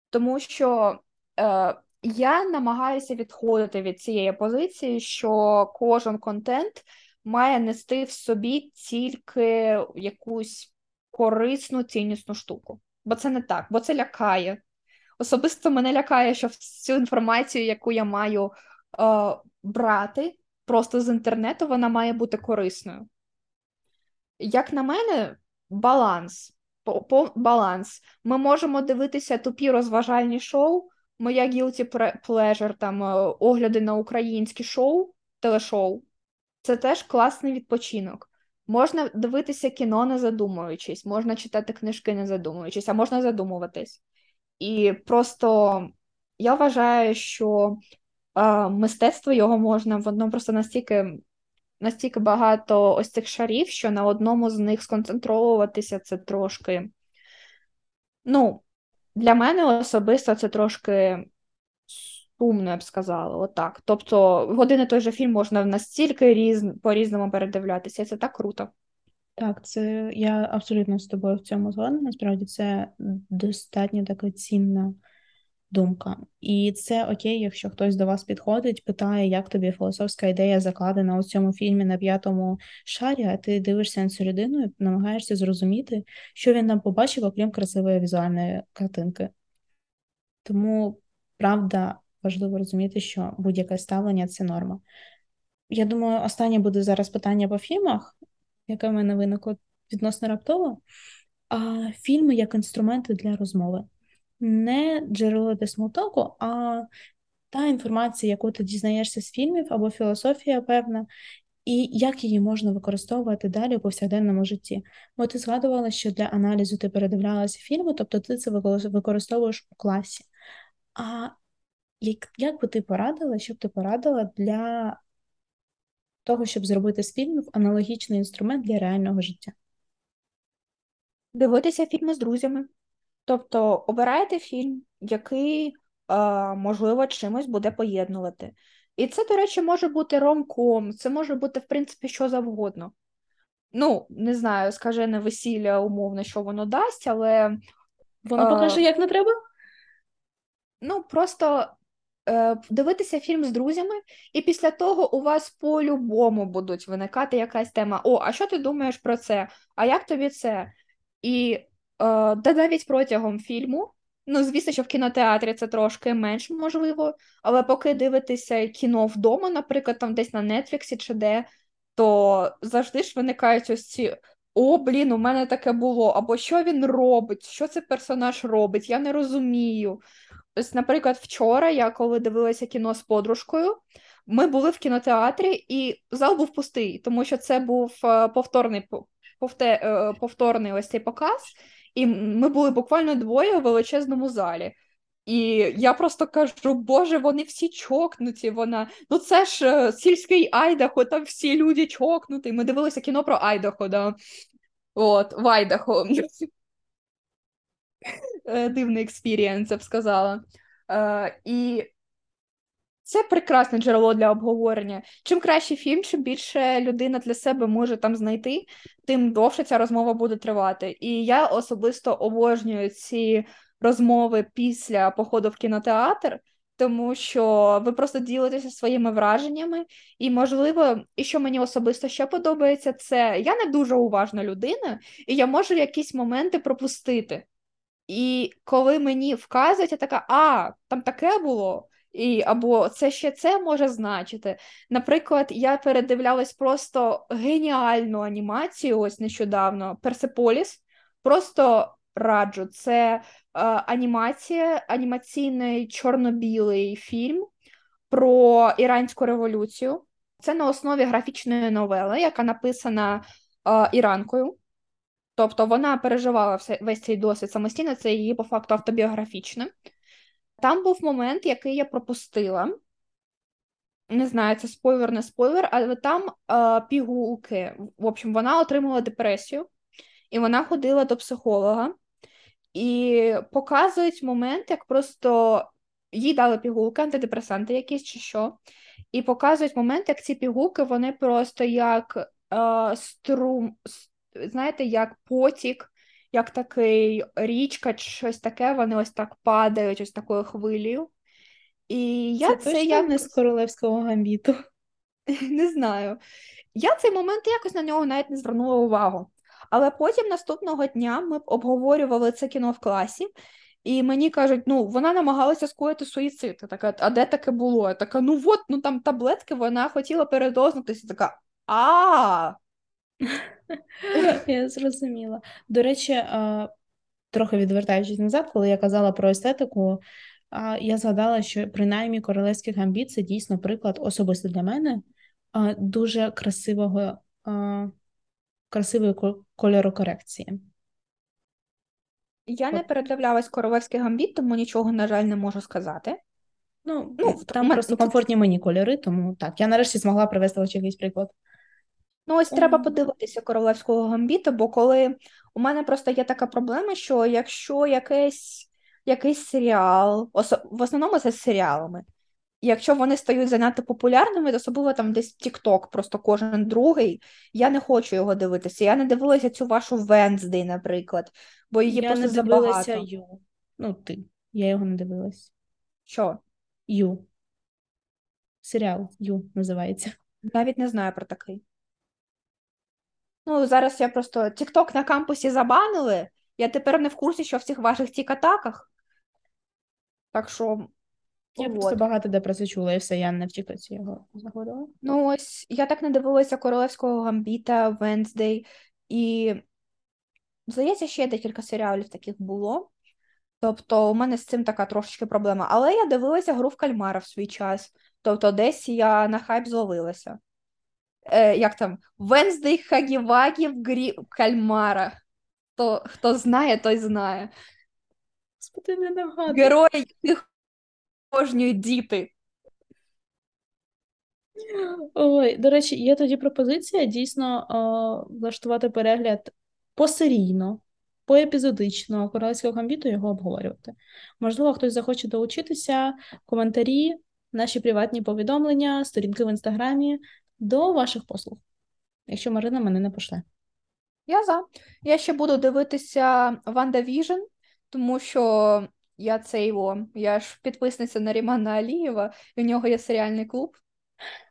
Тому що е, я намагаюся відходити від цієї позиції, що кожен контент має нести в собі тільки якусь корисну, ціннісну штуку. Бо це не так, бо це лякає. Особисто мене лякає, що всю інформацію, яку я маю е, брати просто з інтернету, вона має бути корисною. Як на мене, баланс. Баланс. Ми можемо дивитися тупі розважальні шоу. Моя guilty pleasure, там е, огляди на українські шоу, телешоу. Це теж класний відпочинок. Можна дивитися кіно, не задумуючись, можна читати книжки, не задумуючись, а можна задумуватись. І просто я вважаю, що мистецтво його можна, воно просто настільки, настільки багато ось цих шарів, що на одному з них сконцентровуватися це трошки. Ну, для мене особисто це трошки сумно, я б сказала, отак. Тобто, в один і той же фільм можна настільки різ... по-різному передивлятися, і це так круто. Так, це я абсолютно з тобою в цьому згодна. Насправді це достатньо така цінна думка. І це окей, якщо хтось до вас підходить, питає, як тобі філософська ідея закладена у цьому фільмі на п'ятому шарі, а ти дивишся на цю людину і намагаєшся зрозуміти, що він там побачив, окрім красивої візуальної картинки. Тому, правда, важливо розуміти, що будь-яке ставлення це норма. Я думаю, останнє буде зараз питання по фільмах, яке в мене виникло відносно раптово. А фільми як інструменти для розмови. Не джерело для смолтоку, а та інформація, яку ти дізнаєшся з фільмів, або філософія певна, і як її можна використовувати далі у повсякденному житті. Бо ти згадувала, що для аналізу ти передивлялася фільми, тобто ти це використовуєш у класі. А як, як би ти порадила, що б ти порадила для того, щоб зробити з фільмів аналогічний інструмент для реального життя? Дивитися фільми з друзями. Тобто обирайте фільм, який, е, можливо, чимось буде поєднувати. І це, до речі, може бути ромком, це може бути, в принципі, що завгодно. Ну, не знаю, скажене весілля, умовно, що воно дасть, але. Воно покаже, як не треба? Ну, просто е, дивитися фільм з друзями, і після того у вас по-любому будуть виникати якась тема: О, а що ти думаєш про це? А як тобі це? І е, да навіть протягом фільму. Ну, звісно, що в кінотеатрі це трошки менш можливо, але поки дивитеся кіно вдома, наприклад, там десь на Нетфліксі чи де, то завжди ж виникають ось ці о, блін, у мене таке було, або що він робить, що цей персонаж робить, я не розумію. Ось, наприклад, вчора я коли дивилася кіно з подружкою, ми були в кінотеатрі, і зал був пустий, тому що це був е, повторний повте, е, повторний ось цей показ, і ми були буквально двоє у величезному залі. І я просто кажу, Боже, вони всі чокнуті. Вона ну це ж е, сільський Айдахо, там всі люди чокнуті. Ми дивилися кіно про Айдахо, да. От, в Айдахо. Е, дивний experience, я б сказала. Е, І це прекрасне джерело для обговорення. Чим краще фільм, чим більше людина для себе може там знайти, тим довше ця розмова буде тривати. І я особисто обожнюю ці розмови після походу в кінотеатр, тому що ви просто ділитеся своїми враженнями. І, можливо, і що мені особисто ще подобається, це я не дуже уважна людина, і я можу якісь моменти пропустити. І коли мені вказують, я така, а, там таке було. І, Або це ще це може значити. Наприклад, я передивлялась просто геніальну анімацію ось нещодавно Персеполіс. Просто раджу. Це е, анімація, анімаційний чорно-білий фільм про іранську революцію. Це на основі графічної новели, яка написана е, іранкою. Тобто вона переживала весь цей досвід самостійно, це її по факту автобіографічне. Там був момент, який я пропустила. Не знаю, це спойлер, не спойлер, але там е, пігулки. В общем, вона отримала депресію, і вона ходила до психолога, і показують момент, як просто їй дали пігулки, антидепресанти якісь чи що. І показують момент, як ці пігулки вони просто як е, струм, знаєте, як потік як такий річка, чи щось таке, вони ось так падають, ось такою хвилею. І я це, це точно як... не з королевського гамбіту. Не знаю. Я цей момент якось на нього навіть не звернула увагу. Але потім наступного дня ми обговорювали це кіно в класі, і мені кажуть, ну вона намагалася скоїти суїцид. Я така, а де таке було? Я така, ну от, ну там таблетки, вона хотіла передознутися. Така а. Я зрозуміла. До речі, трохи відвертаючись назад, коли я казала про естетику, я згадала, що принаймні королевський гамбіт це дійсно приклад особисто для мене дуже красивого, красивої кольорокорекції. Я не передивлялась королевський гамбіт, тому нічого, на жаль, не можу сказати. Ну, ну Там просто комфортні мені кольори, тому так. Я нарешті змогла привести в якийсь приклад. Ну, ось треба подивитися королевського гамбіта, бо коли у мене просто є така проблема, що якщо якийсь якийсь серіал, в основному це з серіалами, якщо вони стають занадто популярними, особливо там десь TikTok, просто кожен другий, я не хочу його дивитися. Я не дивилася цю вашу Венздей, наприклад, бо її я просто не дивилася Ю. Ну, ти. Я його не дивилась. Що? Ю. Серіал Ю називається. Навіть не знаю про такий. Ну, зараз я просто TikTok на кампусі забанили. Я тепер не в курсі, що в цих ваших тік-атаках. Так що. Я просто багато де про це чула, і все, я не в Тіктоці його заходила. Ну, ось я так не дивилася королевського гамбіта, Венздей, і, здається, ще декілька серіалів таких було. Тобто, у мене з цим така трошечки проблема. Але я дивилася гру в кальмара в свій час. Тобто, десь я на хайп зловилася. Е, Як там? Венздей Хагівагі в грі кальмара. Хто, хто знає, той знає. Господи, не нагадуй. Герої, яких обожнюють діти. Ой, до речі, є тоді пропозиція дійсно е, влаштувати перегляд посерійно, поепізодично королевського гамбіту його обговорювати. Можливо, хтось захоче долучитися, коментарі, наші приватні повідомлення, сторінки в інстаграмі до ваших послуг, якщо Марина мене не пошле. Я за. Я ще буду дивитися Ванда Віжн, тому що я це його, я ж підписниця Нарімана Алієва, і у нього є серіальний клуб.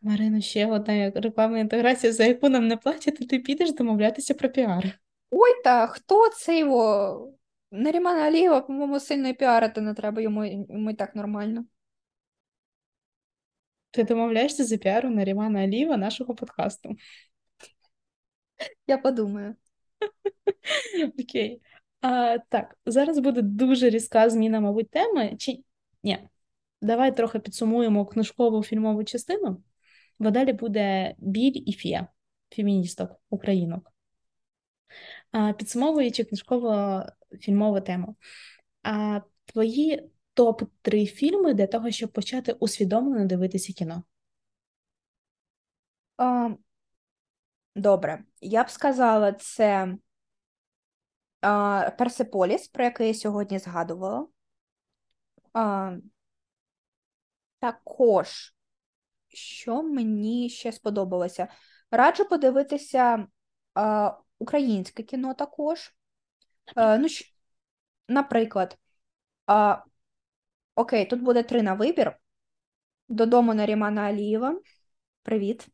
Марина, ще одна рекламна інтеграція, за яку нам не платять, і ти підеш домовлятися про піар. Ой, та хто це його? Нарімана Алієва, по-моєму, сильно і піарити не треба, йому, йому і так нормально. Ти домовляєшся за піару Нарімана Алієва нашого подкасту. Я подумаю. Окей. А, так, зараз буде дуже різка зміна, мабуть, теми. Чи ні? Давай трохи підсумуємо книжкову фільмову частину, бо далі буде біль і фія, феміністок, українок. А, підсумовуючи книжкову фільмову тему. А твої топ-3 фільми для того, щоб почати усвідомлено дивитися кіно? А, добре, я б сказала, це а, Персеполіс, про який я сьогодні згадувала. А, також, що мені ще сподобалося? Раджу подивитися а, українське кіно також. А, ну, наприклад, а, окей, тут буде три на вибір. Додому Нарімана Алієва. Привіт.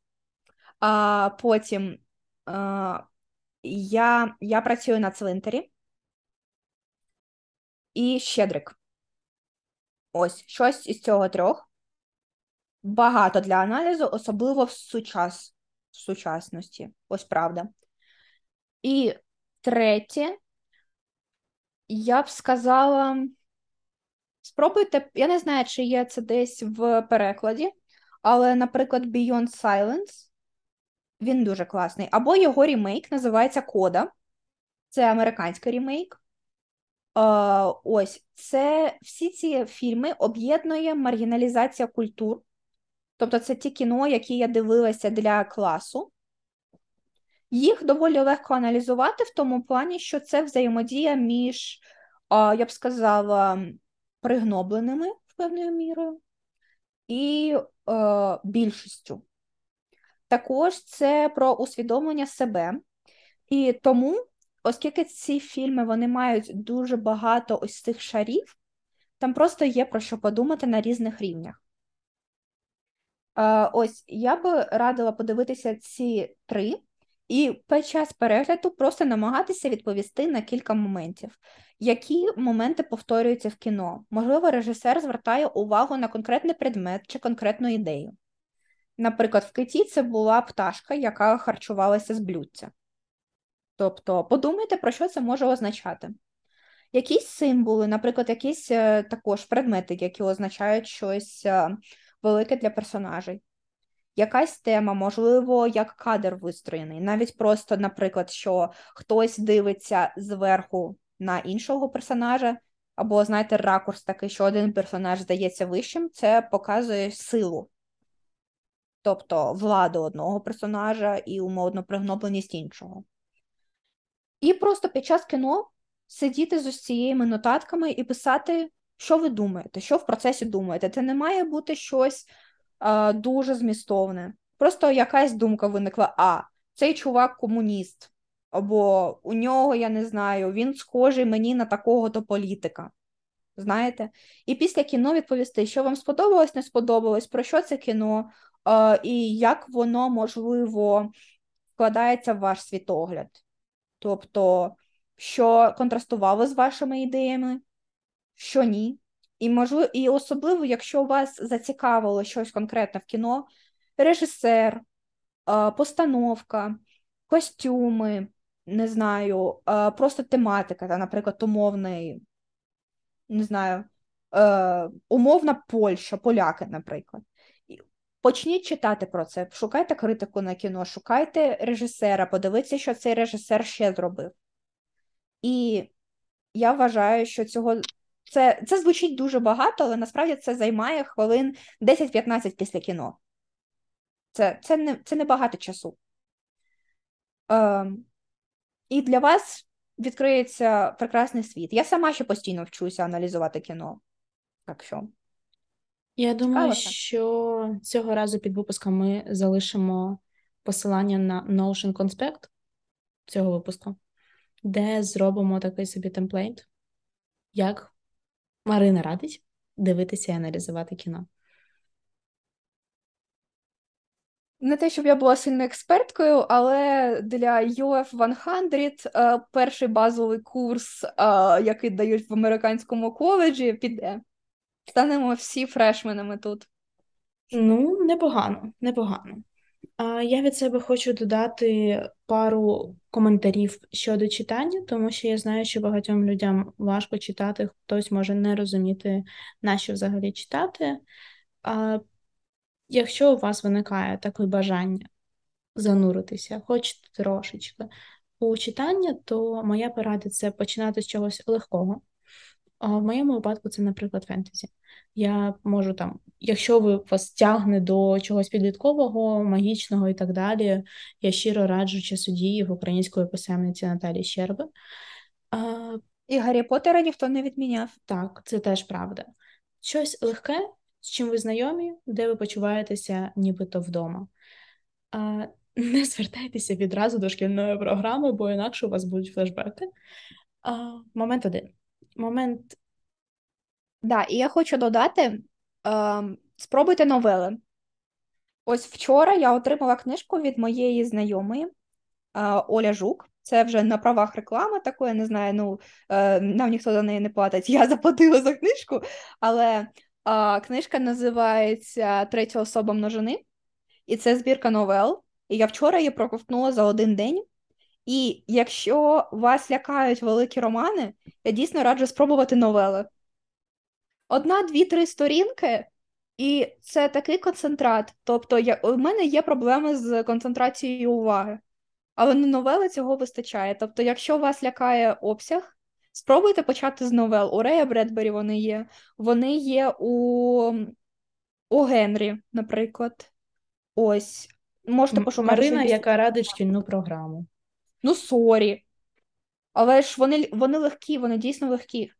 А потім а, я, я працюю на цвинтарі і Щедрик. Ось щось із цього трьох. Багато для аналізу, особливо в сучас, в сучасності. Ось правда. І третє, я б сказала, спробуйте, я не знаю, чи є це десь в перекладі, але, наприклад, Beyond Silence, він дуже класний. Або його ремейк називається Кода. Це американський ремейк. Ось це всі ці фільми об'єднує маргіналізація культур. Тобто, це ті кіно, які я дивилася для класу. Їх доволі легко аналізувати в тому плані, що це взаємодія між, я б сказала, пригнобленими в певною мірою і е, більшістю. Також це про усвідомлення себе. І тому, оскільки ці фільми вони мають дуже багато ось цих шарів, там просто є про що подумати на різних рівнях. Е, ось я би радила подивитися ці три, і під час перегляду просто намагатися відповісти на кілька моментів. Які моменти повторюються в кіно? Можливо, режисер звертає увагу на конкретний предмет чи конкретну ідею. Наприклад, в киті це була пташка, яка харчувалася з блюдця. Тобто, подумайте, про що це може означати. Якісь символи, наприклад, якісь е, також предмети, які означають щось е, велике для персонажей. Якась тема, можливо, як кадр вистроєний. Навіть просто, наприклад, що хтось дивиться зверху на іншого персонажа, або, знаєте, ракурс такий, що один персонаж здається вищим, це показує силу тобто владу одного персонажа і умовно пригнобленість іншого. І просто під час кіно сидіти з ось нотатками і писати, що ви думаєте, що в процесі думаєте. Це не має бути щось дуже змістовне. Просто якась думка виникла: а, цей чувак комуніст, або у нього, я не знаю, він схожий мені на такого-то політика. Знаєте? І після кіно відповісти, що вам сподобалось, не сподобалось, про що це кіно, е, і як воно можливо вкладається в ваш світогляд. Тобто, що контрастувало з вашими ідеями, що ні. І можливо, і особливо, якщо вас зацікавило щось конкретне в кіно, режисер, постановка, костюми, не знаю, просто тематика, та, наприклад, умовний не знаю, умовна Польща, поляки, наприклад. Почніть читати про це, шукайте критику на кіно, шукайте режисера, подивіться, що цей режисер ще зробив. І я вважаю, що цього це це звучить дуже багато, але насправді це займає хвилин 10-15 після кіно. Це це, не це не багато часу. Ем, І для вас відкриється прекрасний світ. Я сама ще постійно вчуся аналізувати кіно. Так що. Я думаю, що цього разу під випуском ми залишимо посилання на Notion Conspect цього випуску, де зробимо такий собі темплейт, як Марина радить дивитися і аналізувати кіно. Не те, щоб я була сильно експерткою, але для UF 100 е, перший базовий курс, е, який дають в американському коледжі, піде. Станемо всі фрешменами тут. Ну, непогано, непогано. Я від себе хочу додати пару коментарів щодо читання, тому що я знаю, що багатьом людям важко читати, хтось може не розуміти, на що взагалі читати. Якщо у вас виникає таке бажання зануритися, хоч трошечки у читання, то моя порада це починати з чогось легкого. А в моєму випадку це, наприклад, фентезі. Я можу там, якщо ви вас тягне до чогось підліткового, магічного і так далі, я щиро раджу часодіїв української писемниці Наталі Щерби. А, І Гаррі Поттера ніхто не відміняв. Так, це теж правда. Щось легке, з чим ви знайомі, де ви почуваєтеся нібито вдома. А, Не звертайтеся відразу до шкільної програми, бо інакше у вас будуть флешбеки. А, Момент один. Момент. Да, і я хочу додати: е, спробуйте новели. Ось вчора я отримала книжку від моєї знайомої е, Оля Жук. Це вже на правах реклами такої, не знаю, ну е, нам ніхто за неї не платить. Я заплатила за книжку, але а, Книжка називається Третя особа множини, і це збірка новел. І я вчора її проковтнула за один день. І якщо вас лякають великі романи, я дійсно раджу спробувати новели. Одна, дві, три сторінки, і це такий концентрат. Тобто, я, у мене є проблеми з концентрацією уваги, але на новели цього вистачає. Тобто, якщо вас лякає обсяг, Спробуйте почати з новел. У Рея Бредбері вони є. Вони є у О. Генрі, наприклад. Ось. Можете пошукати. Марина, яка радить шкільну програму. Ну, sorry. Але ж вони вони легкі, вони дійсно легкі.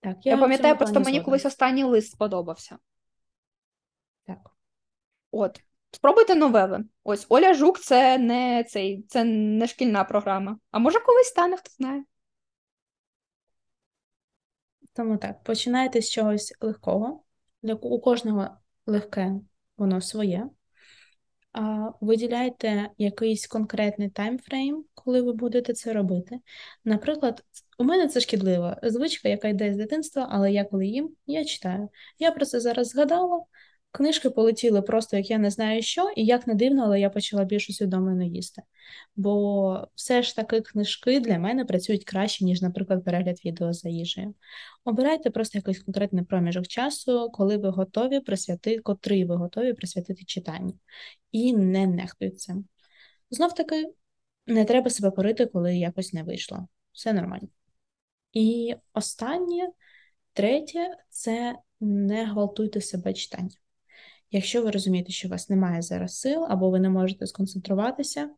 Так, Я, я пам'ятаю, просто мені колись останній лист сподобався. Так. От. Спробуйте новели. Ось Оля Жук це не цей, це не шкільна програма. А може колись стане, хто знає. Тому так, починайте з чогось легкого. У кожного легке воно своє. Виділяйте якийсь конкретний таймфрейм, коли ви будете це робити. Наприклад, у мене це шкідлива звичка, яка йде з дитинства, але я коли їм, я читаю. Я про це зараз згадала. Книжки полетіли просто, як я не знаю що, і як не дивно, але я почала більш усвідомлено їсти. Бо все ж таки книжки для мене працюють краще, ніж, наприклад, перегляд відео за їжею. Обирайте просто якийсь конкретний проміжок часу, коли ви готові присвятити, котрий ви готові присвятити читанню. І не нехтуйте цим. Знов таки, не треба себе порити, коли якось не вийшло. Все нормально. І останнє, третє це не гвалтуйте себе читання. Якщо ви розумієте, що у вас немає зараз сил, або ви не можете сконцентруватися,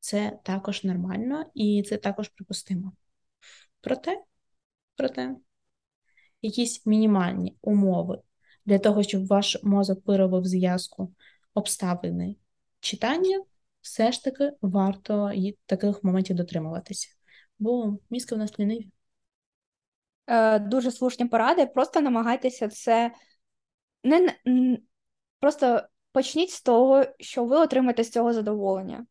це також нормально і це також припустимо. Проте, проте, якісь мінімальні умови для того, щоб ваш мозок виробив зв'язку обставини читання, все ж таки варто таких моментів дотримуватися, бо мізки в нас ліниві. Е, Дуже слушні поради. Просто намагайтеся це не Просто почніть з того, що ви отримаєте з цього задоволення.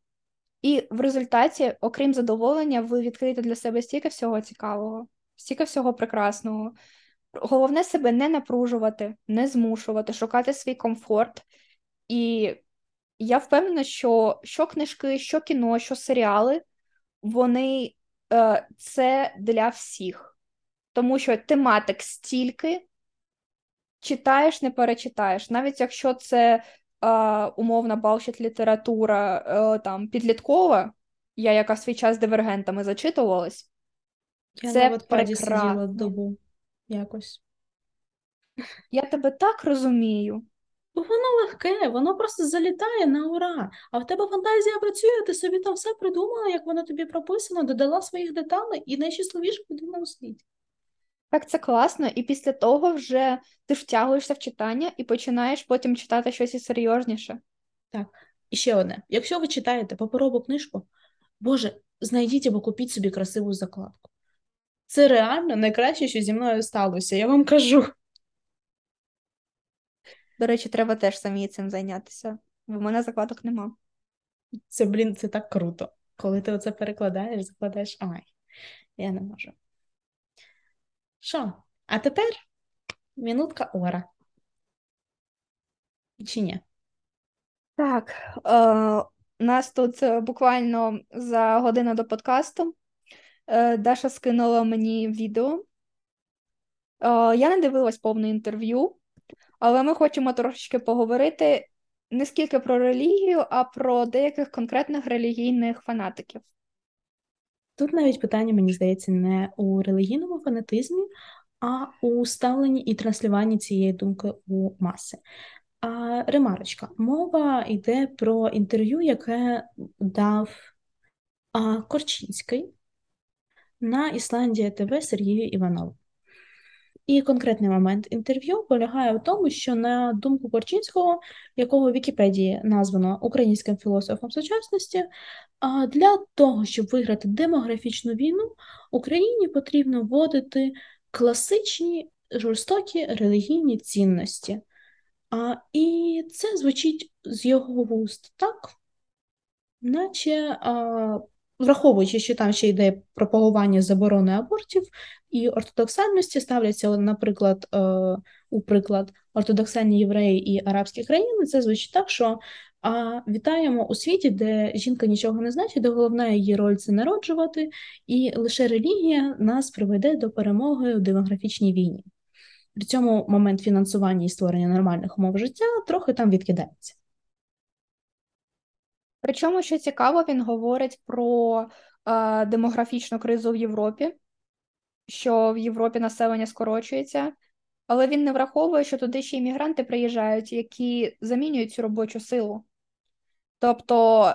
І в результаті, окрім задоволення, ви відкриєте для себе стільки всього цікавого, стільки всього прекрасного. Головне себе не напружувати, не змушувати, шукати свій комфорт. І я впевнена, що що книжки, що кіно, що серіали, вони е, це для всіх. тому що тематик стільки читаєш, не перечитаєш. Навіть якщо це е, умовна балшіт література е, там підліткова, я яка свій час дивергентами зачитувалась. Я це на сиділа добу якось. Я тебе так розумію. Бо воно легке, воно просто залітає на ура. А в тебе фантазія працює, ти собі там все придумала, як воно тобі прописано, додала своїх деталей і найщасливіша людина у світі. Так це класно, і після того вже ти втягуєшся в читання і починаєш потім читати щось і серйозніше. Так, і ще одне: якщо ви читаєте паперову книжку, Боже, знайдіть або купіть собі красиву закладку. Це реально найкраще, що зі мною сталося, я вам кажу. До речі, треба теж самі цим зайнятися, бо в мене закладок нема. Це, блін, це так круто. Коли ти оце перекладаєш, закладаєш. Ай, я не можу. Що? А тепер минутка ора. Чи ні? Так, е, нас тут е, буквально за годину до подкасту е, Даша скинула мені відео. Е, я не дивилась повне інтерв'ю, але ми хочемо трошечки поговорити не скільки про релігію, а про деяких конкретних релігійних фанатиків. Тут навіть питання, мені здається, не у релігійному фанатизмі, а у ставленні і транслюванні цієї думки у маси. А, Ремарочка, мова йде про інтерв'ю, яке дав а, Корчинський на Ісландія ТВ Сергію Іванову. І конкретний момент інтерв'ю полягає в тому, що на думку Корчинського, якого в Вікіпедії названо українським філософом сучасності, для того, щоб виграти демографічну війну, Україні потрібно вводити класичні жорстокі релігійні цінності. А, І це звучить з його вуст так, наче а, враховуючи, що там ще йде пропагування заборони абортів і ортодоксальності, ставляться, наприклад, е, у приклад ортодоксальні євреї і арабські країни, це звучить так, що а вітаємо у світі, де жінка нічого не значить, де головна її роль це народжувати, і лише релігія нас приведе до перемоги у демографічній війні. При цьому момент фінансування і створення нормальних умов життя трохи там відкидається. Причому, що цікаво, він говорить про е, демографічну кризу в Європі, що в Європі населення скорочується, але він не враховує, що туди ще іммігранти приїжджають, які замінюють цю робочу силу. Тобто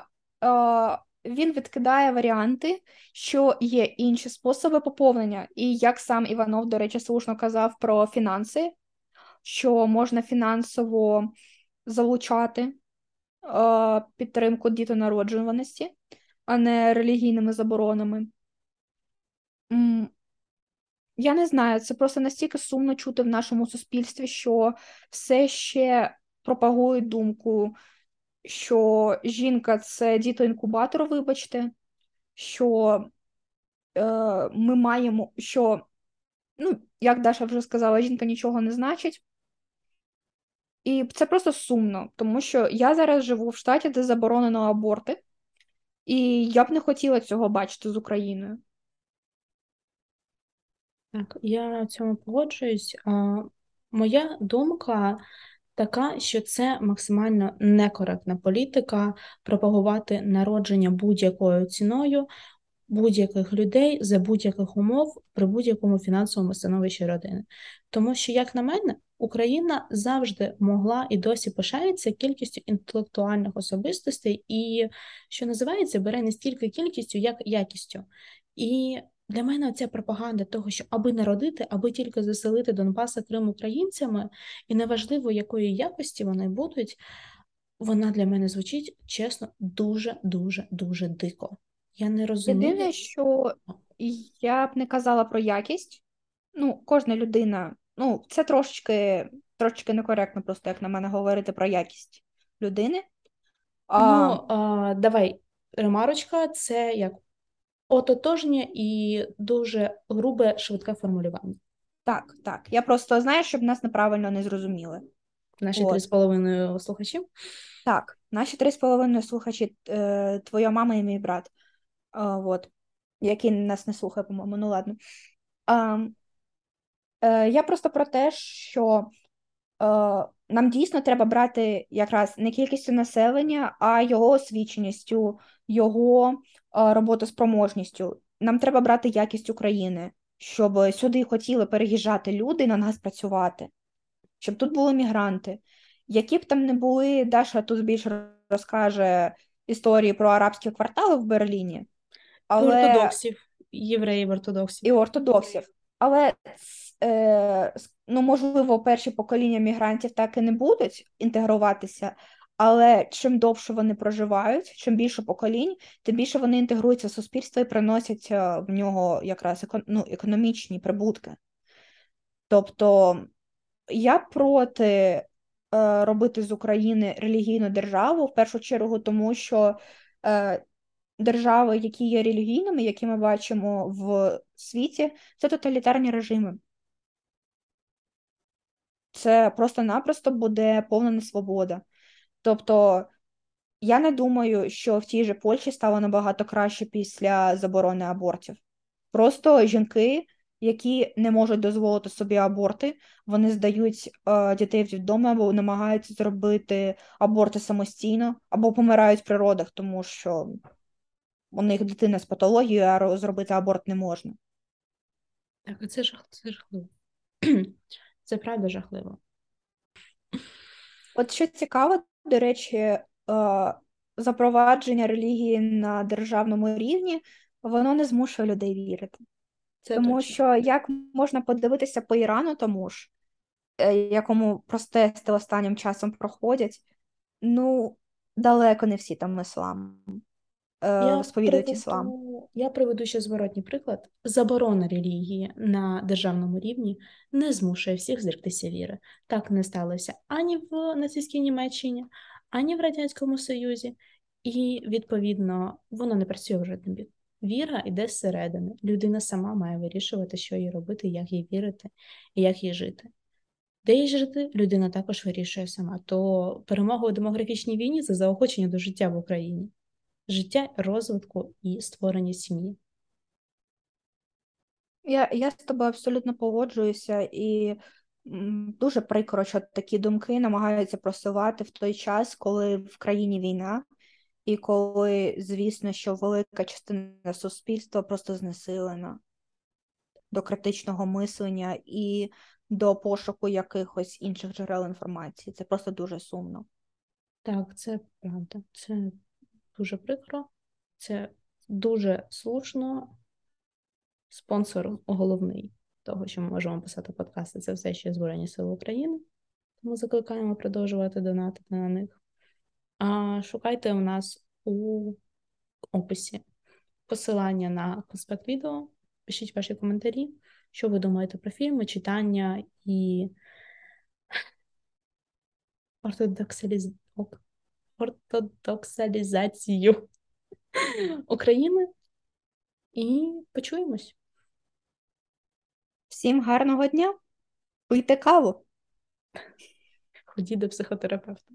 е, він відкидає варіанти, що є інші способи поповнення. І як сам Іванов, до речі, слушно казав про фінанси, що можна фінансово залучати підтримку дітонароджуваності, а не релігійними заборонами. Я не знаю, це просто настільки сумно чути в нашому суспільстві, що все ще пропагують думку що жінка це дітоінкубатор, вибачте, що е, ми маємо, що, ну, як Даша вже сказала, жінка нічого не значить. І це просто сумно, тому що я зараз живу в штаті, де заборонено аборти, і я б не хотіла цього бачити з Україною. Так, я цьому погоджуюсь. А, Моя думка така, що це максимально некоректна політика пропагувати народження будь-якою ціною будь-яких людей за будь-яких умов при будь-якому фінансовому становищі родини. Тому що, як на мене, Україна завжди могла і досі пишається кількістю інтелектуальних особистостей, і що називається, бере не стільки кількістю, як якістю. І для мене ця пропаганда того, що аби народити, аби тільки заселити Донбаса Крим українцями, і неважливо, якої якості вони будуть, вона для мене звучить чесно, дуже, дуже, дуже дико. Я не розумію. Єдине, що я б не казала про якість. Ну, кожна людина, ну, це трошечки трошечки некоректно, просто як на мене говорити про якість людини. А... Ну, а, давай, ремарочка, це як ототожнє і дуже грубе швидке формулювання. Так, так. Я просто знаю, щоб нас неправильно не зрозуміли. Наші три з половиною слухачі? Так, наші три з половиною слухачі, е, твоя мама і мій брат, от, який нас не слухає, по-моєму, ну ладно. Е, Я просто про те, що е, нам дійсно треба брати якраз не кількістю населення, а його освіченістю, його е, роботоспроможністю. Нам треба брати якість України, щоб сюди хотіли переїжджати люди на нас працювати, щоб тут були мігранти. Які б там не були, Даша тут більше розкаже історії про арабські квартали в Берліні, але Ортодоксів, євреїв ортодоксів. і ортодоксів. Але ну, можливо, перші покоління мігрантів так і не будуть інтегруватися, але чим довше вони проживають, чим більше поколінь, тим більше вони інтегруються в суспільство і приносять е, в нього якраз ну, економічні прибутки. Тобто я проти е, робити з України релігійну державу в першу чергу, тому що е, держави, які є релігійними, які ми бачимо в світі, це тоталітарні режими. Це просто-напросто буде повна несвобода. Тобто, я не думаю, що в тій же Польщі стало набагато краще після заборони абортів. Просто жінки, які не можуть дозволити собі аборти, вони здають е, дітей в дітдоми або намагаються зробити аборти самостійно, або помирають в природах, тому що у них дитина з патологією, а зробити аборт не можна. Так, це жах, це жахливо. Це правда жахливо. От що цікаво, до речі, е, запровадження релігії на державному рівні, воно не змушує людей вірити. Це Тому точно. що як можна подивитися по Ірану, тому ж, е, якому протести останнім часом проходять, ну, далеко не всі там іслам. Я сповідують іслам. я приведу ще зворотній приклад. Заборона релігії на державному рівні не змушує всіх зректися віри. Так не сталося ані в нацистській Німеччині, ані в Радянському Союзі, і, відповідно, воно не працює в жодним бік. Віра йде зсередини. Людина сама має вирішувати, що їй робити, як їй вірити і як їй жити. Де їй жити, людина також вирішує сама. То перемога у демографічній війні це заохочення до життя в Україні життя, розвитку і створення сім'ї. Я я з тобою абсолютно погоджуюся, і дуже прикро, що такі думки намагаються просувати в той час, коли в країні війна, і коли, звісно, що велика частина суспільства просто знесилена до критичного мислення і до пошуку якихось інших джерел інформації. Це просто дуже сумно. Так, це правда. Це дуже прикро, це дуже слушно. Спонсор головний того, що ми можемо писати подкасти, це все ще Збройні Сили України. Тому закликаємо продовжувати донатити на них. А Шукайте у нас у описі посилання на конспект відео. Пишіть ваші коментарі, що ви думаєте про фільми, читання і ортодоксаліз ортодоксалізацію України і почуємось. Всім гарного дня! Пийте каву! Ходіть до психотерапевта.